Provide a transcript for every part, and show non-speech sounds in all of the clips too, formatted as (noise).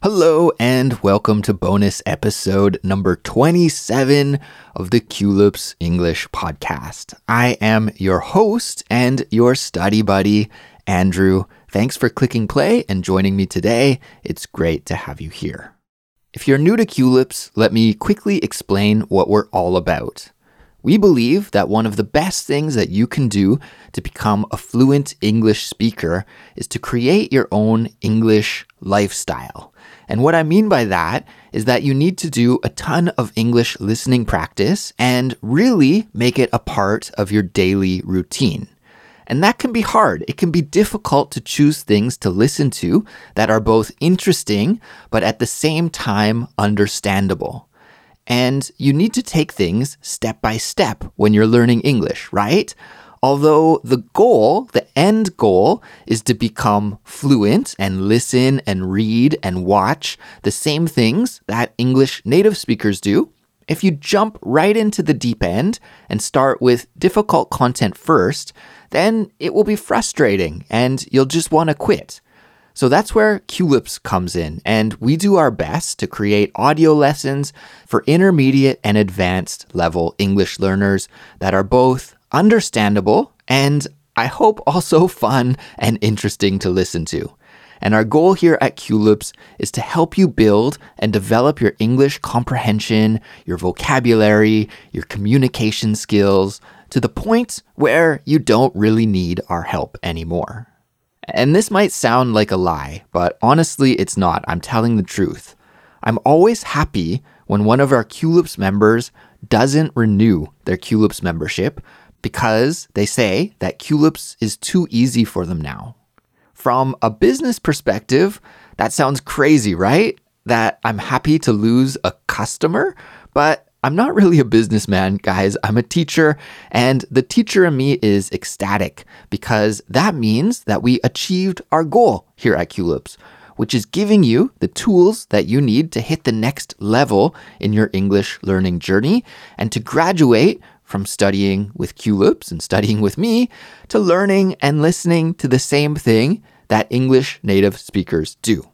Hello and welcome to bonus episode number 27 of the Culips English podcast. I am your host and your study buddy, Andrew. Thanks for clicking play and joining me today. It's great to have you here. If you're new to Culips, let me quickly explain what we're all about. We believe that one of the best things that you can do to become a fluent English speaker is to create your own English lifestyle. And what I mean by that is that you need to do a ton of English listening practice and really make it a part of your daily routine. And that can be hard. It can be difficult to choose things to listen to that are both interesting, but at the same time understandable. And you need to take things step by step when you're learning English, right? Although the goal, end goal, is to become fluent and listen and read and watch the same things that English native speakers do, if you jump right into the deep end and start with difficult content first, then it will be frustrating and you'll just want to quit. So that's where Culips comes in, and we do our best to create audio lessons for intermediate and advanced level English learners that are both understandable, and I hope also (laughs) fun and interesting to listen to. And our goal here at Culips is to help you build and develop your English comprehension, your vocabulary, your communication skills to the point where you don't really need our help anymore. And this might sound like a lie, but honestly, it's not. I'm telling the truth. I'm always happy when one of our Culips members doesn't renew their Culips membership because they say that Culips is too easy for them now. From a business perspective, that sounds crazy, right? That I'm happy to lose a customer, but I'm not really a businessman, guys. I'm a teacher, and the teacher in me is ecstatic because that means that we achieved our goal here at Culips, which is giving you the tools that you need to hit the next level in your English learning journey and to graduate from studying with Culips and studying with me to learning and listening to the same thing that English native speakers do.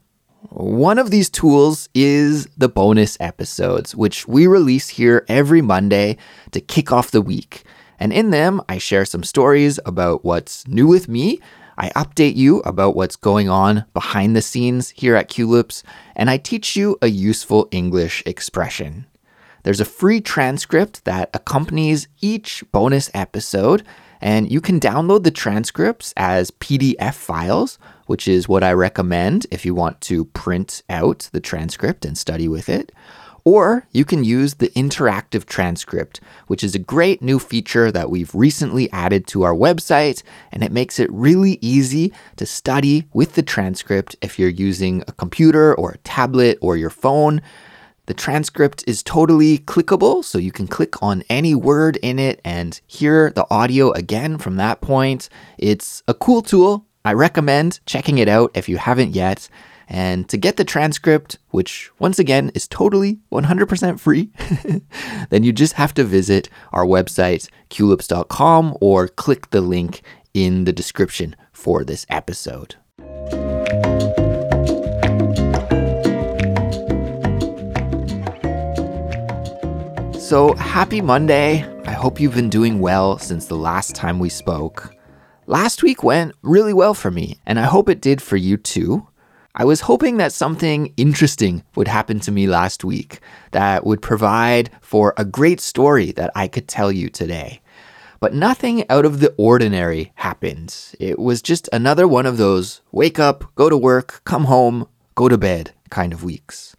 One of these tools is the bonus episodes, which we release here every Monday to kick off the week. And in them, I share some stories about what's new with me. I update you about what's going on behind the scenes here at Culips, and I teach you a useful English expression. There's a free transcript that accompanies each bonus episode, and you can download the transcripts as PDF files, which is what I recommend if you want to print out the transcript and study with it. Or you can use the interactive transcript, which is a great new feature that we've recently added to our website, and it makes it really easy to study with the transcript if you're using a computer or a tablet or your phone. The transcript is totally clickable, so you can click on any word in it and hear the audio again from that point. It's a cool tool. I recommend checking it out if you haven't yet. And to get the transcript, which once again is totally 100% free, (laughs) then you just have to visit our website, culips.com, or click the link in the description for this episode. So, happy Monday. I hope you've been doing well since the last time we spoke. Last week went really well for me, and I hope it did for you too. I was hoping that something interesting would happen to me last week that would provide for a great story that I could tell you today. But nothing out of the ordinary happened. It was just another one of those wake up, go to work, come home, go to bed kind of weeks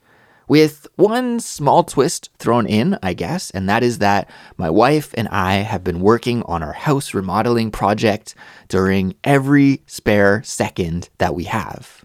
with one small twist thrown in, I guess, and that is that my wife and I have been working on our house remodeling project during every spare second that we have.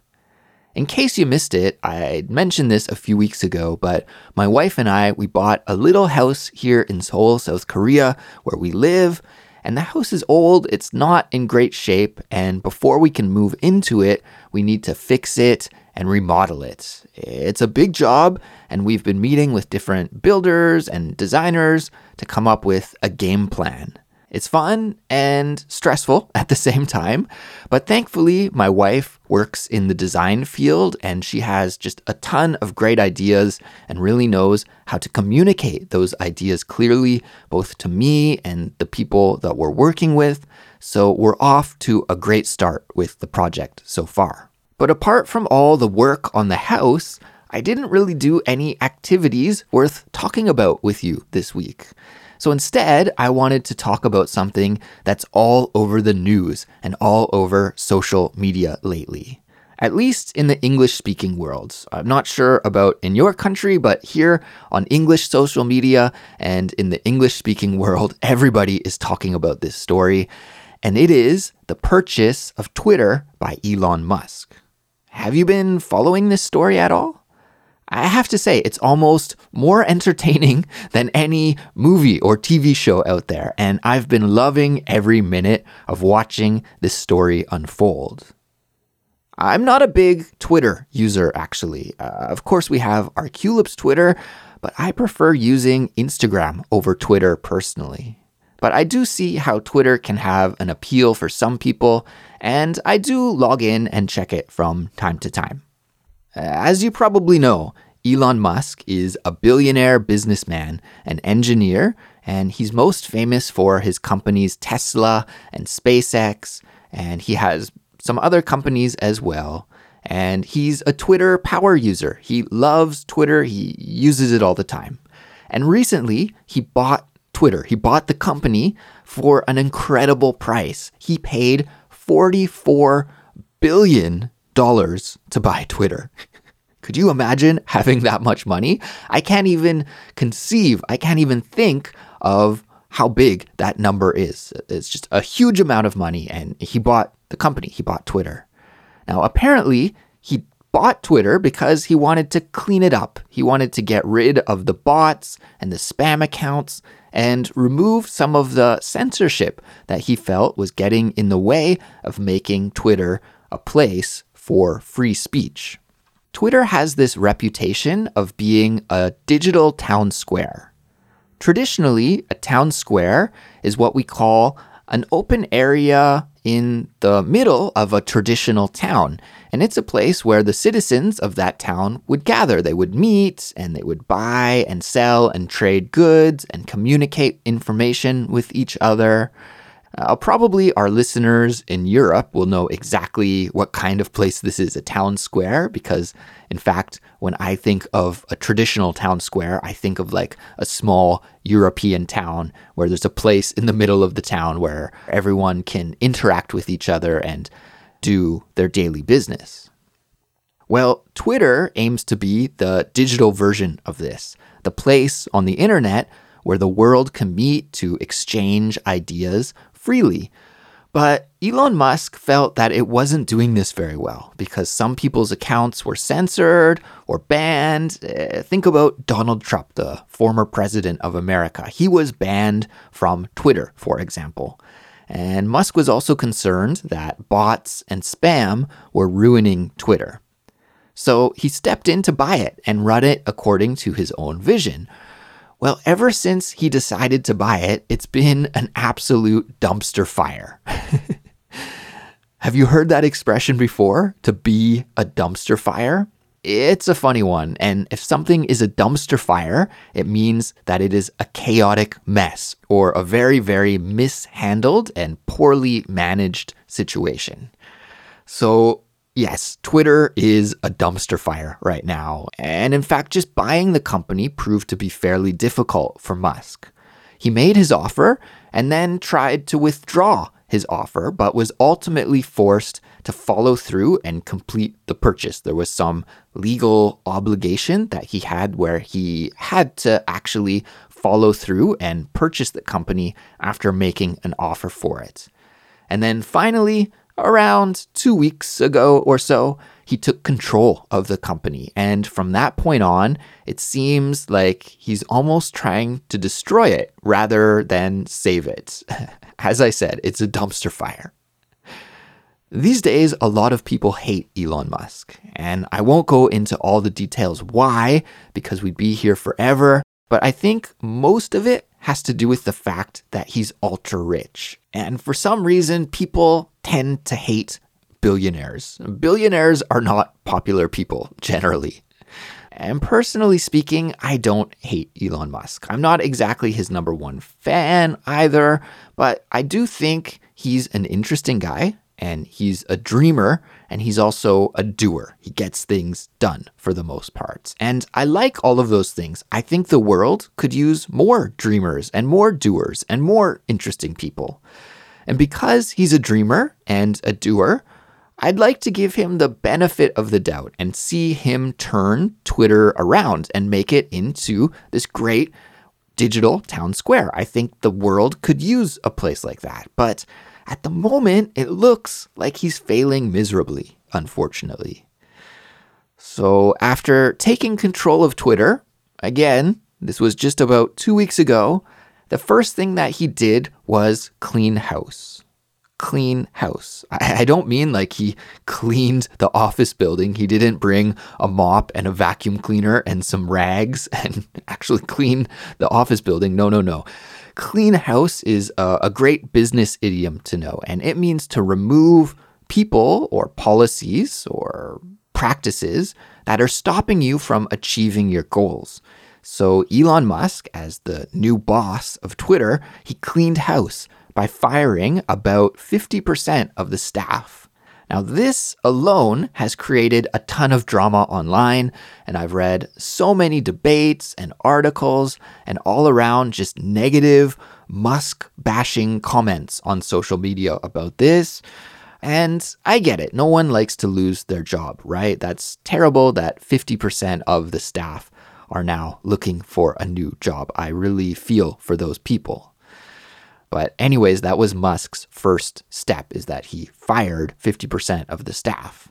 In case you missed it, I mentioned this a few weeks ago, but my wife and I, we bought a little house here in Seoul, South Korea, where we live, and the house is old, it's not in great shape, and before we can move into it, we need to fix it and remodel it. It's a big job, and we've been meeting with different builders and designers to come up with a game plan. It's fun and stressful (laughs) at the same time, but thankfully, my wife works in the design field and she has just a ton of great ideas and really knows how to communicate those ideas clearly, both to me and the people that we're working with. So we're off to a great start with the project so far. But apart from all the work on the house, I didn't really do any activities worth talking about with you this week. So instead, I wanted to talk about something that's all over the news and all over social media lately. At least in the English speaking world. I'm not sure about in your country, but here on English social media and in the English speaking world, (laughs) everybody is talking about this story. And it is the purchase of Twitter by Elon Musk. Have you been following this story at all? Have to say, it's almost more entertaining (laughs) than any movie or TV show out there, and I've been loving every minute of watching this story unfold. I'm not a big Twitter user, actually. Uh, of course, we have our Culips Twitter, but I prefer using Instagram over Twitter personally. But I do see how Twitter can have an appeal for some people, and I do log in and check it from time to time. As you probably know, Elon Musk is a billionaire businessman an engineer, and he's most famous for his companies Tesla and SpaceX, and he has some other companies as well. And he's a Twitter power user. He loves Twitter, he uses it all the time. And recently, he bought Twitter. He bought the company for an incredible price. He paid $44 billion to buy Twitter. (laughs) Could you imagine (laughs) having that much money? I can't even conceive, I can't even think of how big that number is. It's just a huge amount of money. And he bought the company, he bought Twitter. Now, apparently, he bought Twitter because he wanted to clean it up. He wanted to get rid of the bots and the spam accounts and remove some of the censorship that he felt was getting in the way of making Twitter a place for free speech. Twitter has this reputation of being a digital town square. Traditionally, a town square is what we call an open area in the middle of a traditional town. And it's a place where the citizens of that town would gather. They would meet and they would buy and sell and trade goods and communicate information with each other. Uh, probably our listeners in Europe will know exactly what kind of place this is a town square, because in fact, when I think of a traditional town square, I think of like a small European town where there's a place in the middle of the town where everyone can interact with each other and do their daily business. Well, Twitter aims to be the digital version of this, the place on the internet where the world can meet to exchange ideas freely. But Elon Musk felt that it wasn't doing this very well because some people's accounts were censored or banned. Uh, think about Donald Trump, the former president of America. He was banned from Twitter, for example. And Musk was also concerned that bots and spam were ruining Twitter. So he stepped in to buy it and run it according to his own vision, well, ever since he decided to buy it, it's been an absolute dumpster fire. (laughs) Have you heard that expression before? To be a dumpster fire? It's a funny one, and if something is a dumpster fire, it means that it is a chaotic mess or a very, very mishandled and poorly managed situation. So, Yes, Twitter is a dumpster fire right now. And in fact, just buying the company proved to be fairly difficult for Musk. He made his offer and then tried to withdraw his offer, but was ultimately forced to follow through and complete the purchase. There was some legal obligation that he had where he had to actually follow through and purchase the company after making an offer for it. And then finally, around two weeks ago or so, he took control of the company. And from that point on, it seems like he's almost trying to destroy it rather than save it. (laughs) As I said, it's a dumpster fire. These days, a lot of people hate Elon Musk, and I won't go into all the details why, because we'd be here forever, but I think most of it has to do with the fact that he's ultra rich. And for some reason, people tend to hate billionaires. Billionaires are not popular people (laughs) generally. And personally speaking, I don't hate Elon Musk. I'm not exactly his number one fan either, but I do think he's an interesting guy and he's a dreamer and he's also a doer. He gets things done for the most part. And I like all of those things. I think the world could use more dreamers and more doers and more interesting people. And because he's a dreamer and a doer, I'd like to give him the benefit of the doubt and see him turn Twitter around and make it into this great digital town square. I think the world could use a place like that. But at the moment, it looks like he's failing miserably, unfortunately. So, after taking control of Twitter, again, this was just about two weeks ago, the first thing that he did was clean house clean house. I, don't mean like he cleaned the office building. He didn't bring a mop and a vacuum cleaner and some rags (laughs) and actually clean the office building. No, no, no. Clean house is a, a great business idiom to know, and it means to remove people or policies or practices that are stopping you from achieving your goals. So, Elon Musk, as the new boss of Twitter, he cleaned house by firing about 50% of the staff. Now, this alone has created a ton of drama online, and I've read so many debates and articles and all around just negative Musk bashing comments on social media about this. And I get it. No one likes to lose their job, right? That's terrible that 50% of the staff are now looking for a new job. I really feel for those people. But anyways, that was Musk's first step is that he fired 50% of the staff.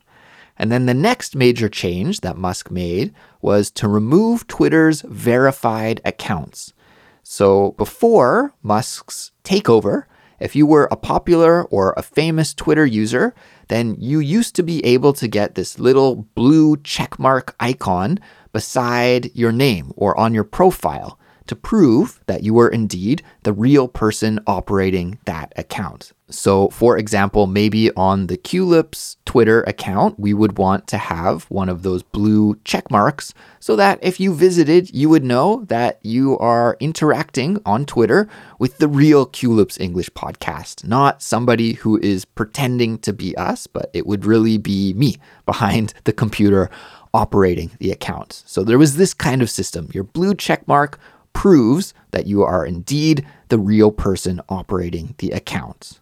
And then the next major change that Musk made was to remove Twitter's verified accounts. So before Musk's takeover, if you were a popular or a famous Twitter user, then you used to be able to get this little blue checkmark icon beside your name or on your profile to prove that you were indeed the real person operating that account. So, for example, maybe on the Culips Twitter account, we would want to have one of those blue check marks so that if you visited, you would know that you are interacting on Twitter with the real Culips English podcast, not somebody who is pretending to be us, but it would really be me (laughs) behind the computer operating the account. So there was this kind of system. Your blue check mark proves that you are indeed the real person operating the account.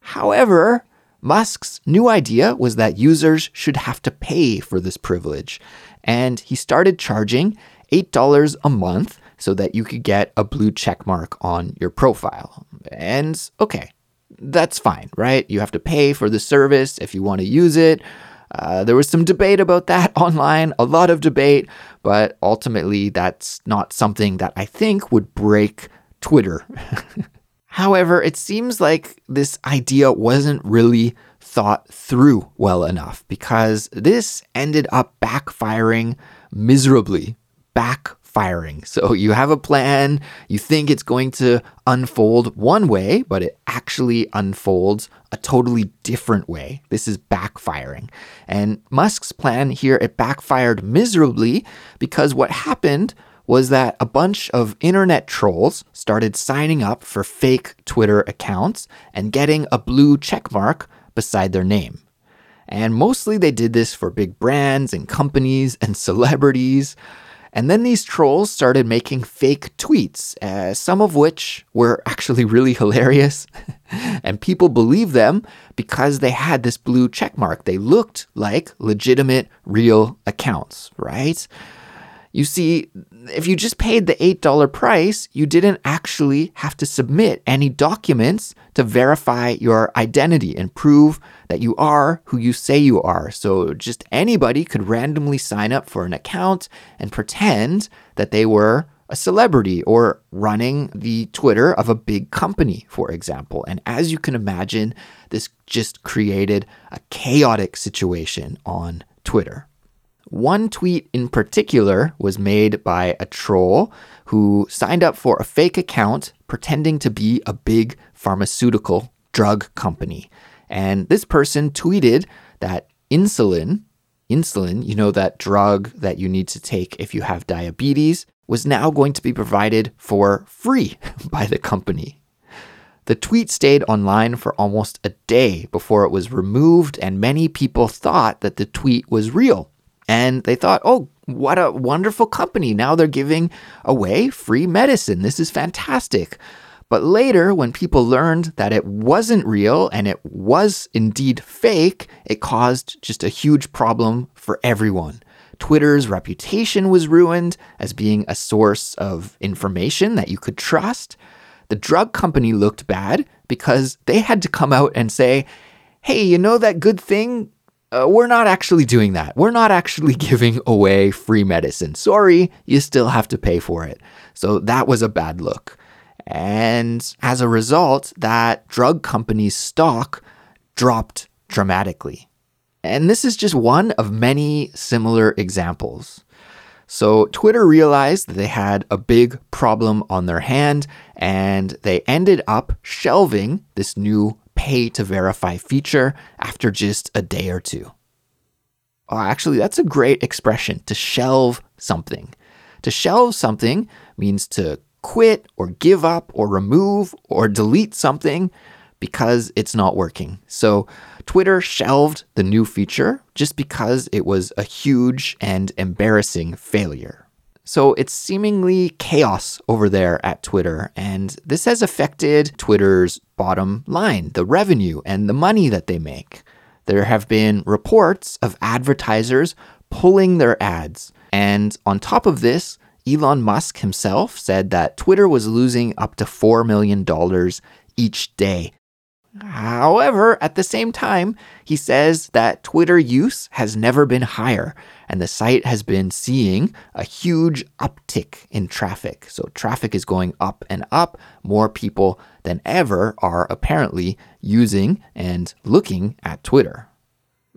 However, Musk's new idea was that users should have to pay for this privilege, and he started charging $8 a month so that you could get a blue check mark on your profile. And okay, that's fine, right? You have to pay for the service if you want to use it. Uh, there was some debate about that (laughs) online, a lot of debate, but ultimately that's not something that I think would break Twitter. (laughs) However, it seems like this idea wasn't really thought through well enough because this ended up backfiring miserably. Back firing. So you have a plan, you think it's going to unfold one way, but it actually unfolds a totally different way. This is backfiring. And Musk's plan here, it backfired miserably because what happened was that a bunch of internet trolls started signing up for fake Twitter accounts and getting a blue checkmark beside their name. And mostly they did this for big brands and companies and celebrities. And then these trolls started making fake tweets, uh, some of which were actually really (laughs) hilarious. and people believed them because they had this blue check mark. They looked like legitimate, real accounts, right? You see, if you just paid the $8 price, you didn't actually have to submit any documents to verify your identity and prove that you are who you say you are. So just anybody could randomly sign up for an account and pretend that they were a celebrity or running the Twitter of a big company, for example. And as you can imagine, this just created a chaotic situation on Twitter. One tweet in particular was made by a troll who signed up for a fake account pretending to be a big pharmaceutical drug company. And this person tweeted that insulin, insulin, you know, that drug that you need to take if you have diabetes, was now going to be provided for free (laughs) by the company. The tweet stayed online for almost a day before it was removed, and many people thought that the tweet was real. And they thought, oh, what a wonderful company. Now they're giving away free medicine. This is fantastic. But later, when people learned that it wasn't real and it was indeed fake, it caused just a huge problem for everyone. Twitter's reputation was ruined as being a source of information that you could trust. The drug company looked bad because they had to come out and say, hey, you know that good thing? Uh, we're not actually doing that. We're not actually (laughs) giving away free medicine. Sorry, you still have to pay for it. So that was a bad look. And as a result, that drug company's stock dropped dramatically. And this is just one of many similar examples. So Twitter realized that they had a big problem on their hand and they ended up shelving this new pay to verify feature after just a day or two. Oh, actually, that's a great expression to shelve something. To shelve something means to quit or give up or remove or delete something because it's not working. So Twitter shelved the new feature just because it was a huge and embarrassing failure. So it's seemingly chaos over there at Twitter, and this has affected Twitter's bottom line, the revenue and the money that they make. There have been reports of advertisers pulling their ads. And on top of this, Elon Musk himself said that Twitter was losing up to $4 million each day. However, at the same time, he says that Twitter use has never been higher, and the site has been seeing a huge uptick in traffic. So, traffic is going up and up. More people than ever are apparently using and looking at Twitter.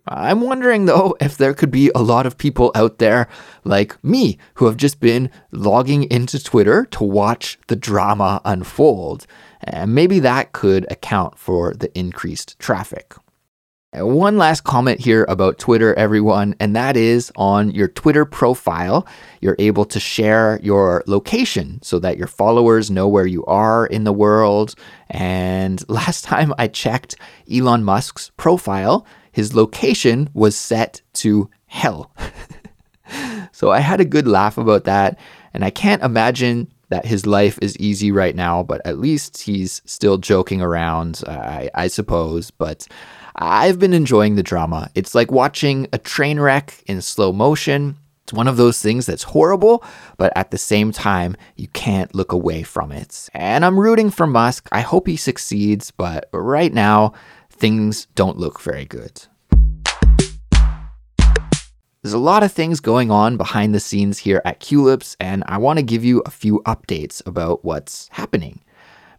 I'm wondering though if there could be a lot of people out there like me who have just been logging into Twitter to watch the drama unfold. And maybe that could account for the increased traffic. One last comment here about Twitter, everyone, and that is on your Twitter profile, you're able to share your location so that your followers know where you are in the world. And (laughs) last time I checked Elon Musk's profile, his location was set to hell. (laughs) so I had a good laugh about that. And I can't imagine that his life is easy right now, but at least he's still joking around, I, I suppose. But I've been enjoying the drama. It's like watching a train wreck in slow motion. It's one of those things that's horrible, but at the same time, you can't look away from it. And I'm rooting for Musk. I hope he succeeds, but right now, things don't look very good. There's a lot of things going on behind the scenes here at Culips, and I want to give you a few updates about what's happening.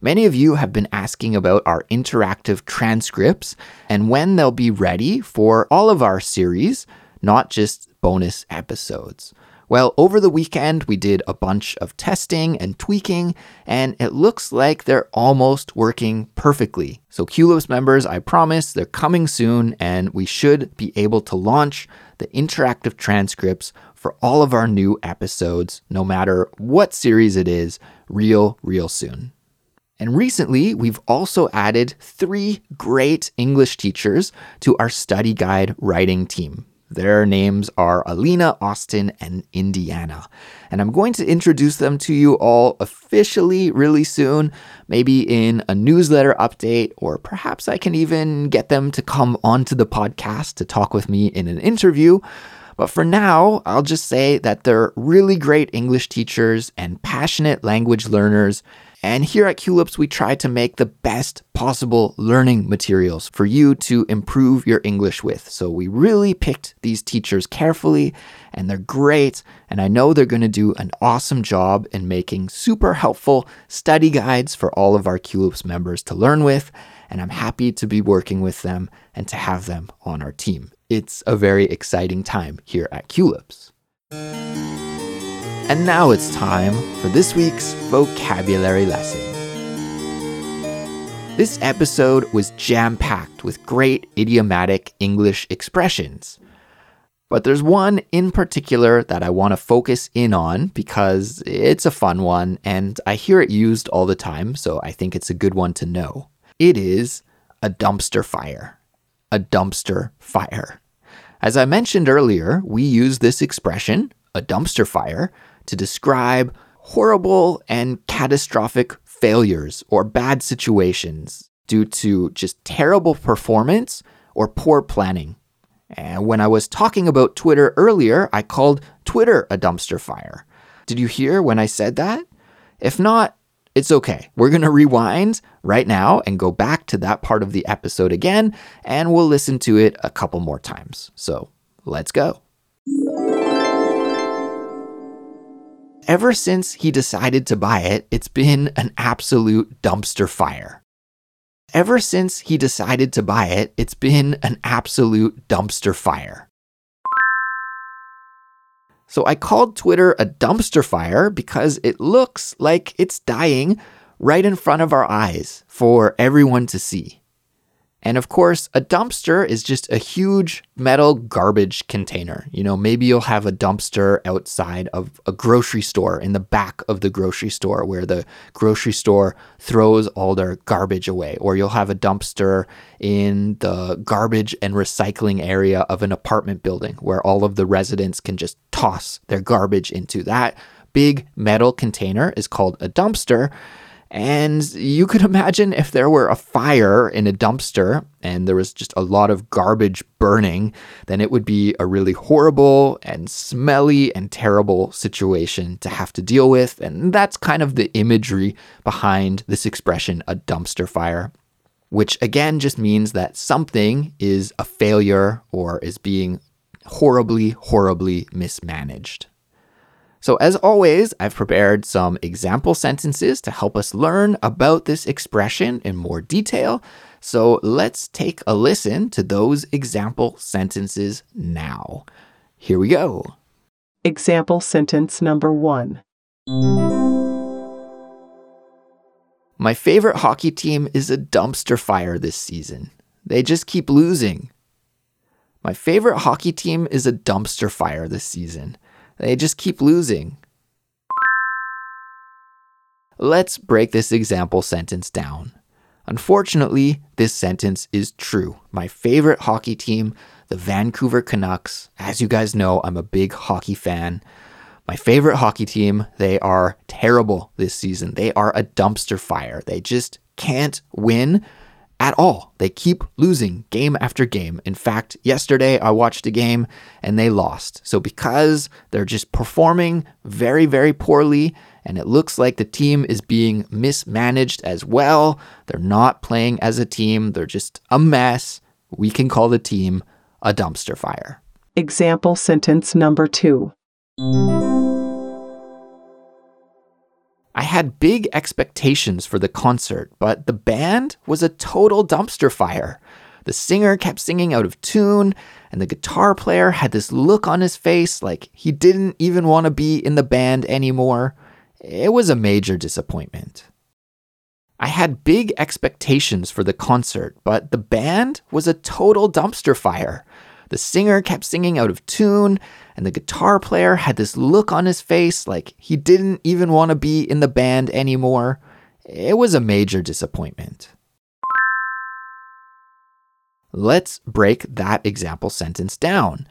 Many of you have been asking about our interactive transcripts and when they'll be ready for all of our series, not just bonus episodes. Well, over the weekend, we did a bunch of testing and tweaking, and it looks like they're almost working perfectly. So, Culips members, I promise they're coming soon, and we should be able to launch the interactive transcripts for all of our new episodes, no matter what series it is, real, real soon. And recently, we've also added three great English teachers to our study guide writing team. Their names are Alina, Austin, and Indiana. And I'm going to introduce them to you all officially really soon, maybe in a newsletter update, or perhaps I can even get them to come onto the podcast to talk with me in an interview. But for now, I'll just say that they're really great English teachers and passionate language learners, And here at Culips, we try to make the best possible learning materials for you to improve your English with. So we really picked these teachers carefully, and they're great. And I know they're going to do an awesome job in making super helpful study guides for all of our Culips members to learn with. And I'm happy to be working with them and to have them on our team. It's a very exciting time here at Culips. And now it's time for this week's vocabulary lesson. This episode was jam packed with great idiomatic English expressions. But there's one in particular that I want to focus in on because it's a fun one and I hear it used all the time, so I think it's a good one to know. It is a dumpster fire. A dumpster fire. As I mentioned earlier, we use this expression, a dumpster fire, to describe horrible and catastrophic failures or bad situations due to just terrible performance or poor planning. And when I was talking about Twitter earlier, I called Twitter a dumpster fire. Did you hear when I said that? If not, it's okay. We're going to rewind right now and go back to that part of the episode again, and we'll listen to it a couple more times. So let's go. Ever since he decided to buy it, it's been an absolute dumpster fire. Ever since he decided to buy it, it's been an absolute dumpster fire. So I called Twitter a dumpster fire because it looks like it's dying right in front of our eyes for everyone to see. And of course, a dumpster is just a huge metal garbage container. You know, maybe you'll have a dumpster outside of a grocery store in the back of the grocery store where the grocery store throws all their garbage away. Or you'll have a dumpster in the garbage and recycling area of an apartment building where all of the residents can just toss their garbage into that. Big metal container is called a dumpster. And you could (laughs) imagine if there were a fire in a dumpster and there was just a lot of garbage burning, then it would be a really horrible and smelly and terrible situation to have to deal with. And that's kind of the imagery behind this expression, a dumpster fire, which again just means that something is a failure or is being horribly, horribly mismanaged. So, as always, I've prepared some example sentences to help us learn about this expression in more detail. So, let's take a listen to those example sentences now. Here we go. Example sentence number one. My favorite hockey team is a dumpster fire this season. They just keep losing. My favorite hockey team is a dumpster fire this season. They just keep losing. Let's break this example sentence down. Unfortunately, this sentence is true. My favorite hockey team, the Vancouver Canucks, as you guys know, I'm a big hockey fan. My favorite hockey team, they are terrible this season. They are a dumpster fire. They just can't win at all. They keep losing game after game. In fact, yesterday I watched a game and they lost. So, because they're just performing very, very poorly, and it looks like the team is being mismanaged as well, they're not playing as a team, they're just a mess. We can call the team a dumpster fire. Example sentence number two. I had big expectations for the concert, but the band was a total dumpster fire. The singer kept singing out of tune, and the guitar player had this look on his face like he didn't even want to be in the band anymore. It was a major disappointment. I had big expectations for the concert, but the band was a total dumpster fire. The singer kept singing out of tune, and the guitar player had this look on his face like he didn't even want to be in the band anymore. It was a major disappointment. Let's break that example sentence down.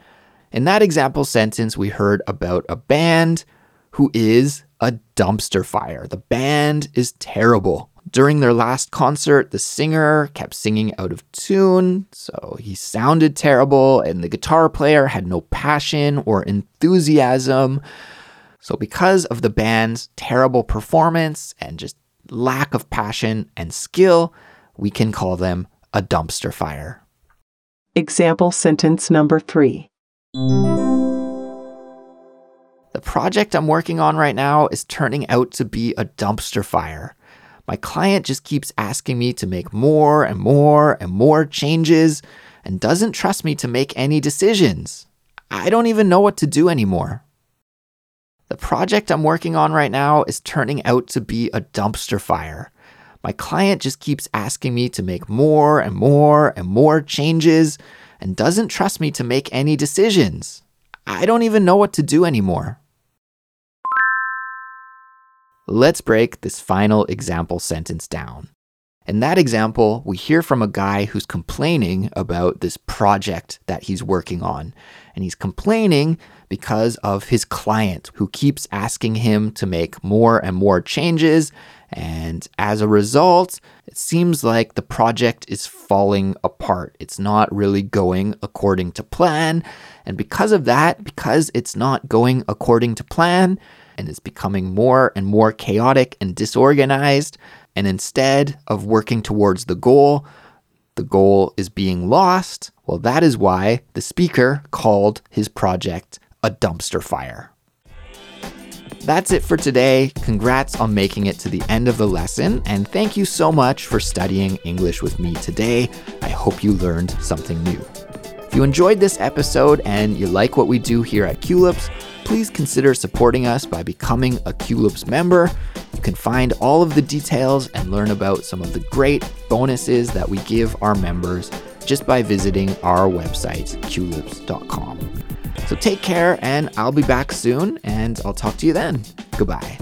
In that example sentence, we heard about a band who is a dumpster fire. The band is terrible. During their last concert, the singer kept singing out of tune, so he sounded terrible, and the guitar player had no passion or enthusiasm. So, because of the band's terrible performance and just lack of passion and skill, we can call them a dumpster fire. Example sentence number 3. The project I'm working on right now is turning out to be a dumpster fire. My client just keeps asking me to make more and more and more changes and doesn't trust me to make any decisions. I don't even know what to do anymore. The project I'm working on right now is turning out to be a dumpster fire. My client just keeps asking me to make more and more and more changes and doesn't trust me to make any decisions. I don't even know what to do anymore. Let's break this final example sentence down. In that example, we hear from a guy who's complaining about this project that he's working on. And he's complaining because of his client who keeps asking him to make more and more changes. And as a result, it seems like the project is falling apart. It's not really going according to plan. And because of that, because it's not going according to plan, and is becoming more and more chaotic and disorganized. And instead of working towards the goal, the goal is being lost. Well, that is why the speaker called his project a dumpster fire. That's it for today. Congrats on making it to the end of the lesson, and thank you so much for studying English with me today. I hope you learned something new. If you enjoyed this episode and you like what we do here at Culips, please consider supporting us by becoming a Culips member. You can find all of the details and learn about some of the great bonuses that we give our members just by visiting our website, culips.com. So take care, and I'll be back soon, and I'll talk to you then. Goodbye.